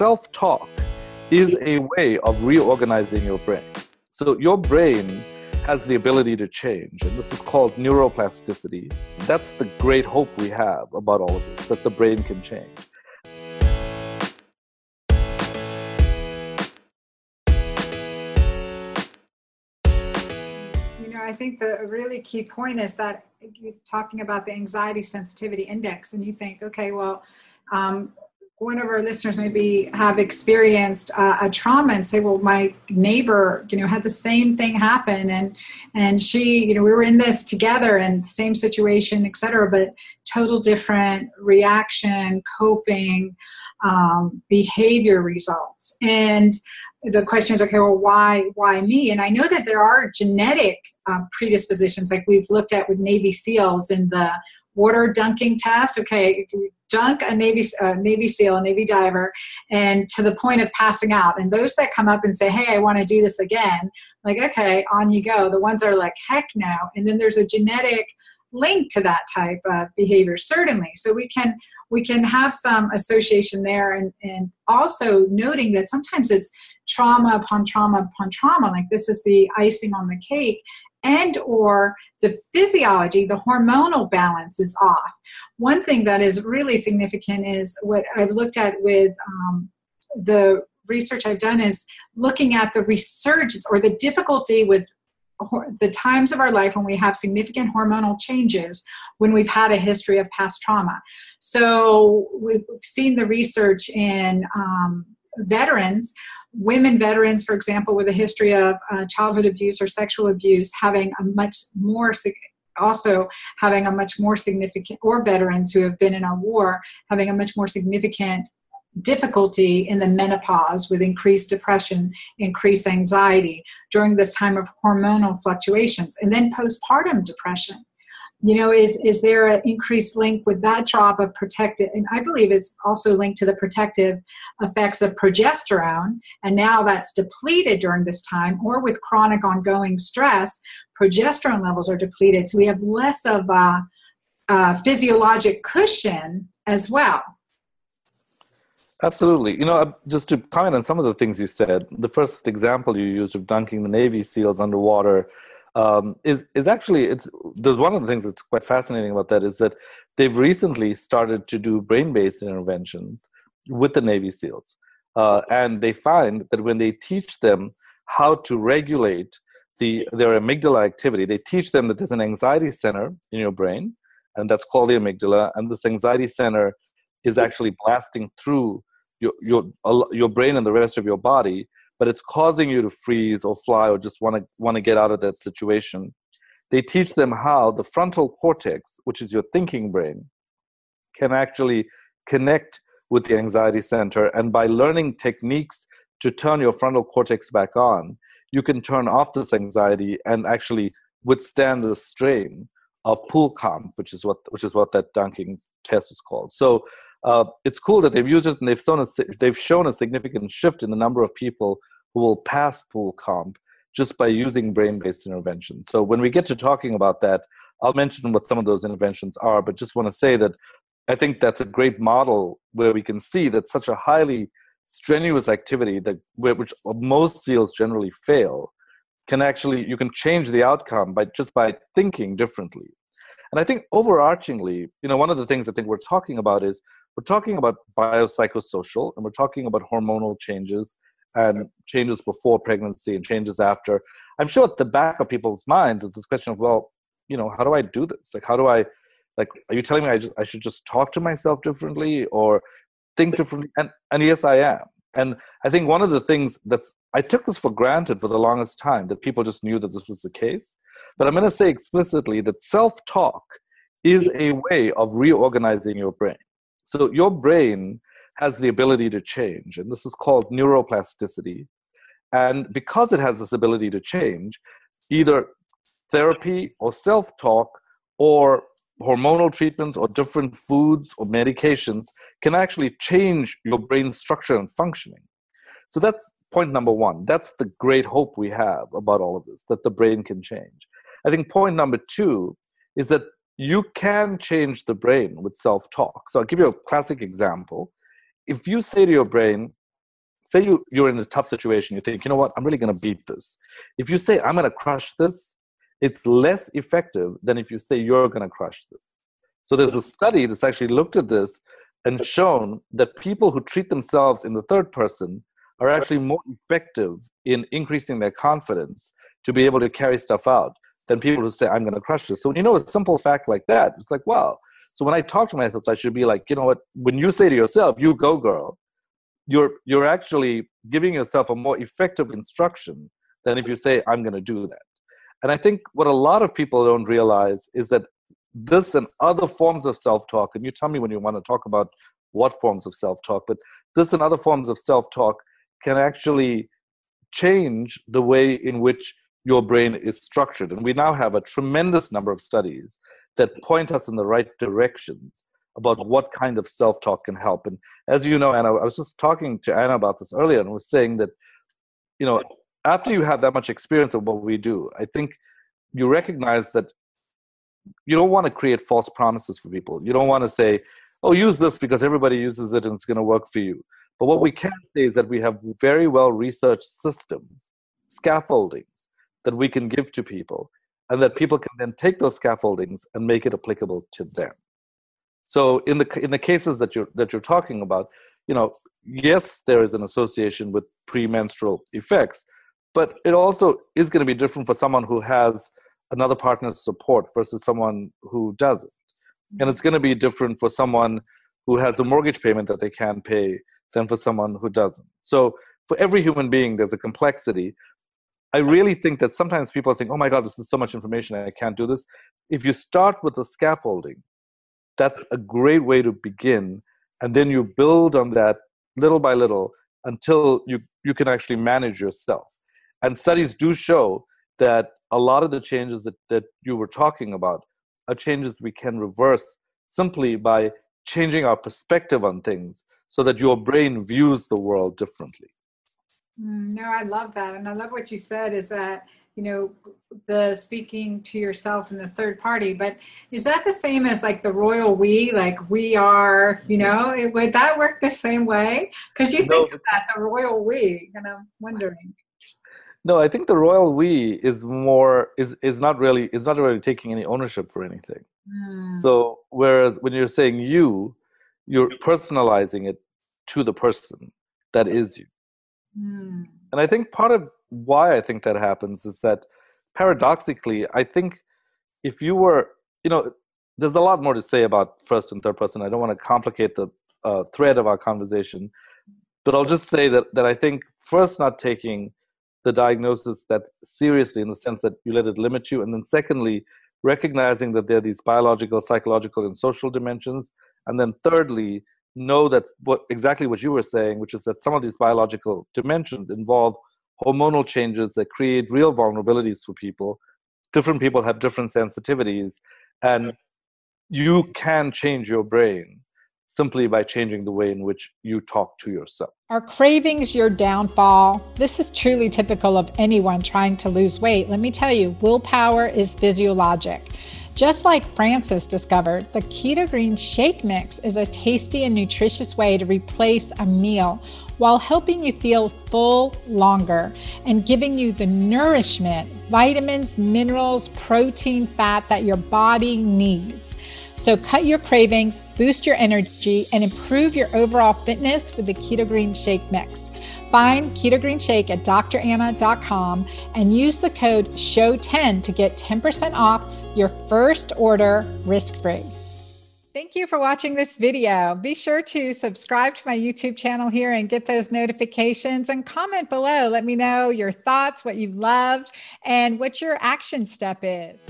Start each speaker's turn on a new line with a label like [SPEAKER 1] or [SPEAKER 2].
[SPEAKER 1] self talk is a way of reorganizing your brain. So, your brain has the ability to change, and this is called neuroplasticity. That's the great hope we have about all of this that the brain can change.
[SPEAKER 2] You know, I think the really key point is that you're talking about the anxiety sensitivity index, and you think, okay, well, um, one of our listeners maybe have experienced uh, a trauma and say well my neighbor you know had the same thing happen and and she you know we were in this together and same situation et cetera but total different reaction coping um, behavior results. And the question is okay well why why me and i know that there are genetic um, predispositions like we've looked at with navy seals in the water dunking test okay dunk a Navy, Navy SEAL, a Navy diver, and to the point of passing out. And those that come up and say, hey, I want to do this again, like, okay, on you go. The ones that are like, heck no. And then there's a genetic link to that type of behavior certainly. So we can we can have some association there and and also noting that sometimes it's trauma upon trauma upon trauma like this is the icing on the cake and or the physiology the hormonal balance is off. One thing that is really significant is what i've looked at with um, the research i've done is looking at the resurgence or the difficulty with the times of our life when we have significant hormonal changes when we've had a history of past trauma. So we've seen the research in um, veterans. Women veterans, for example, with a history of uh, childhood abuse or sexual abuse, having a much more also having a much more significant, or veterans who have been in a war having a much more significant difficulty in the menopause with increased depression, increased anxiety during this time of hormonal fluctuations, and then postpartum depression. You know is is there an increased link with that drop of protective and i believe it's also linked to the protective effects of progesterone and now that's depleted during this time or with chronic ongoing stress progesterone levels are depleted so we have less of a, a physiologic cushion as well
[SPEAKER 1] Absolutely. You know, just to comment on some of the things you said, the first example you used of dunking the Navy SEALs underwater um, is is actually it's there's one of the things that's quite fascinating about that is that they've recently started to do brain-based interventions with the Navy SEALs, uh, and they find that when they teach them how to regulate the their amygdala activity, they teach them that there's an anxiety center in your brain, and that's called the amygdala, and this anxiety center is actually blasting through your your your brain and the rest of your body but it's causing you to freeze or fly or just want to want to get out of that situation. They teach them how the frontal cortex which is your thinking brain can actually connect with the anxiety center. And by learning techniques to turn your frontal cortex back on you can turn off this anxiety and actually withstand the strain of pool comp which is what which is what that dunking test is called. So uh, it's cool that they've used it and they've shown a they've shown a significant shift in the number of people who will pass pool comp just by using brain-based interventions. So when we get to talking about that, I'll mention what some of those interventions are, but just want to say that I think that's a great model where we can see that such a highly strenuous activity that which most seals generally fail can actually you can change the outcome by just by thinking differently. And I think overarchingly, you know, one of the things I think we're talking about is we're talking about biopsychosocial and we're talking about hormonal changes and changes before pregnancy and changes after. I'm sure at the back of people's minds is this question of, well, you know, how do I do this? Like, how do I, like, are you telling me I, just, I should just talk to myself differently or think differently? And, and yes, I am. And I think one of the things that's, I took this for granted for the longest time that people just knew that this was the case. But I'm going to say explicitly that self talk is a way of reorganizing your brain. So your brain has the ability to change, and this is called neuroplasticity. And because it has this ability to change, either therapy or self talk or hormonal treatments or different foods or medications can actually change your brain structure and functioning. So that's point number one. That's the great hope we have about all of this, that the brain can change. I think point number two is that you can change the brain with self talk. So I'll give you a classic example if you say to your brain, say you, you're in a tough situation, you think, you know what, I'm really going to beat this. If you say, I'm going to crush this, it's less effective than if you say you're going to crush this. So there's a study that's actually looked at this and shown that people who treat themselves in the third person are actually more effective in increasing their confidence to be able to carry stuff out than people who say, I'm going to crush this. So, when you know, a simple fact like that, it's like, wow. So when I talk to myself, I should be like, you know what, when you say to yourself, you go girl, you're, you're actually giving yourself a more effective instruction than if you say, I'm going to do that. And I think what a lot of people don't realize is that this and other forms of self talk, and you tell me when you want to talk about what forms of self talk, but this and other forms of self talk can actually change the way in which your brain is structured. And we now have a tremendous number of studies that point us in the right directions about what kind of self talk can help. And as you know, Anna, I was just talking to Anna about this earlier and was saying that, you know, after you have that much experience of what we do, I think you recognize that you don't want to create false promises for people. You don't want to say, oh, use this because everybody uses it and it's going to work for you. But what we can say is that we have very well researched systems, scaffoldings that we can give to people, and that people can then take those scaffoldings and make it applicable to them. So in the in the cases that you're that you're talking about, you know, yes, there is an association with premenstrual effects, but it also is going to be different for someone who has another partner's support versus someone who doesn't. And it's going to be different for someone who has a mortgage payment that they can't pay than for someone who doesn't. So for every human being, there's a complexity. I really think that sometimes people think, oh my God, this is so much information, I can't do this. If you start with the scaffolding, that's a great way to begin. And then you build on that little by little until you, you can actually manage yourself. And studies do show that a lot of the changes that, that you were talking about are changes we can reverse simply by changing our perspective on things so that your brain views the world differently.
[SPEAKER 2] Mm, no, I love that. And I love what you said is that, you know, the speaking to yourself and the third party, but is that the same as like the royal we, like we are, you know, it, would that work the same way? Because you think no, of that, the royal we, and I'm wondering.
[SPEAKER 1] No, I think the royal we is more is is not really is not really taking any ownership for anything. Mm. So whereas when you're saying you, you're personalizing it to the person that is you. Mm. And I think part of why I think that happens is that paradoxically, I think if you were, you know, there's a lot more to say about first and third person. I don't want to complicate the uh, thread of our conversation, but I'll just say that that I think first not taking the diagnosis that seriously in the sense that you let it limit you and then secondly recognizing that there are these biological psychological and social dimensions and then thirdly know that what exactly what you were saying which is that some of these biological dimensions involve hormonal changes that create real vulnerabilities for people different people have different sensitivities and you can change your brain simply by changing the way in which you talk to yourself.
[SPEAKER 3] Are cravings your downfall? This is truly typical of anyone trying to lose weight. Let me tell you, willpower is physiologic. Just like Francis discovered, the Keto Green Shake Mix is a tasty and nutritious way to replace a meal while helping you feel full longer and giving you the nourishment, vitamins, minerals, protein, fat that your body needs. So cut your cravings, boost your energy, and improve your overall fitness with the Keto Green Shake Mix. Find Keto Green Shake at dranna.com and use the code SHOW10 to get 10% off your first order risk free. Thank you for watching this video. Be sure to subscribe to my YouTube channel here and get those notifications and comment below. Let me know your thoughts, what you loved, and what your action step is.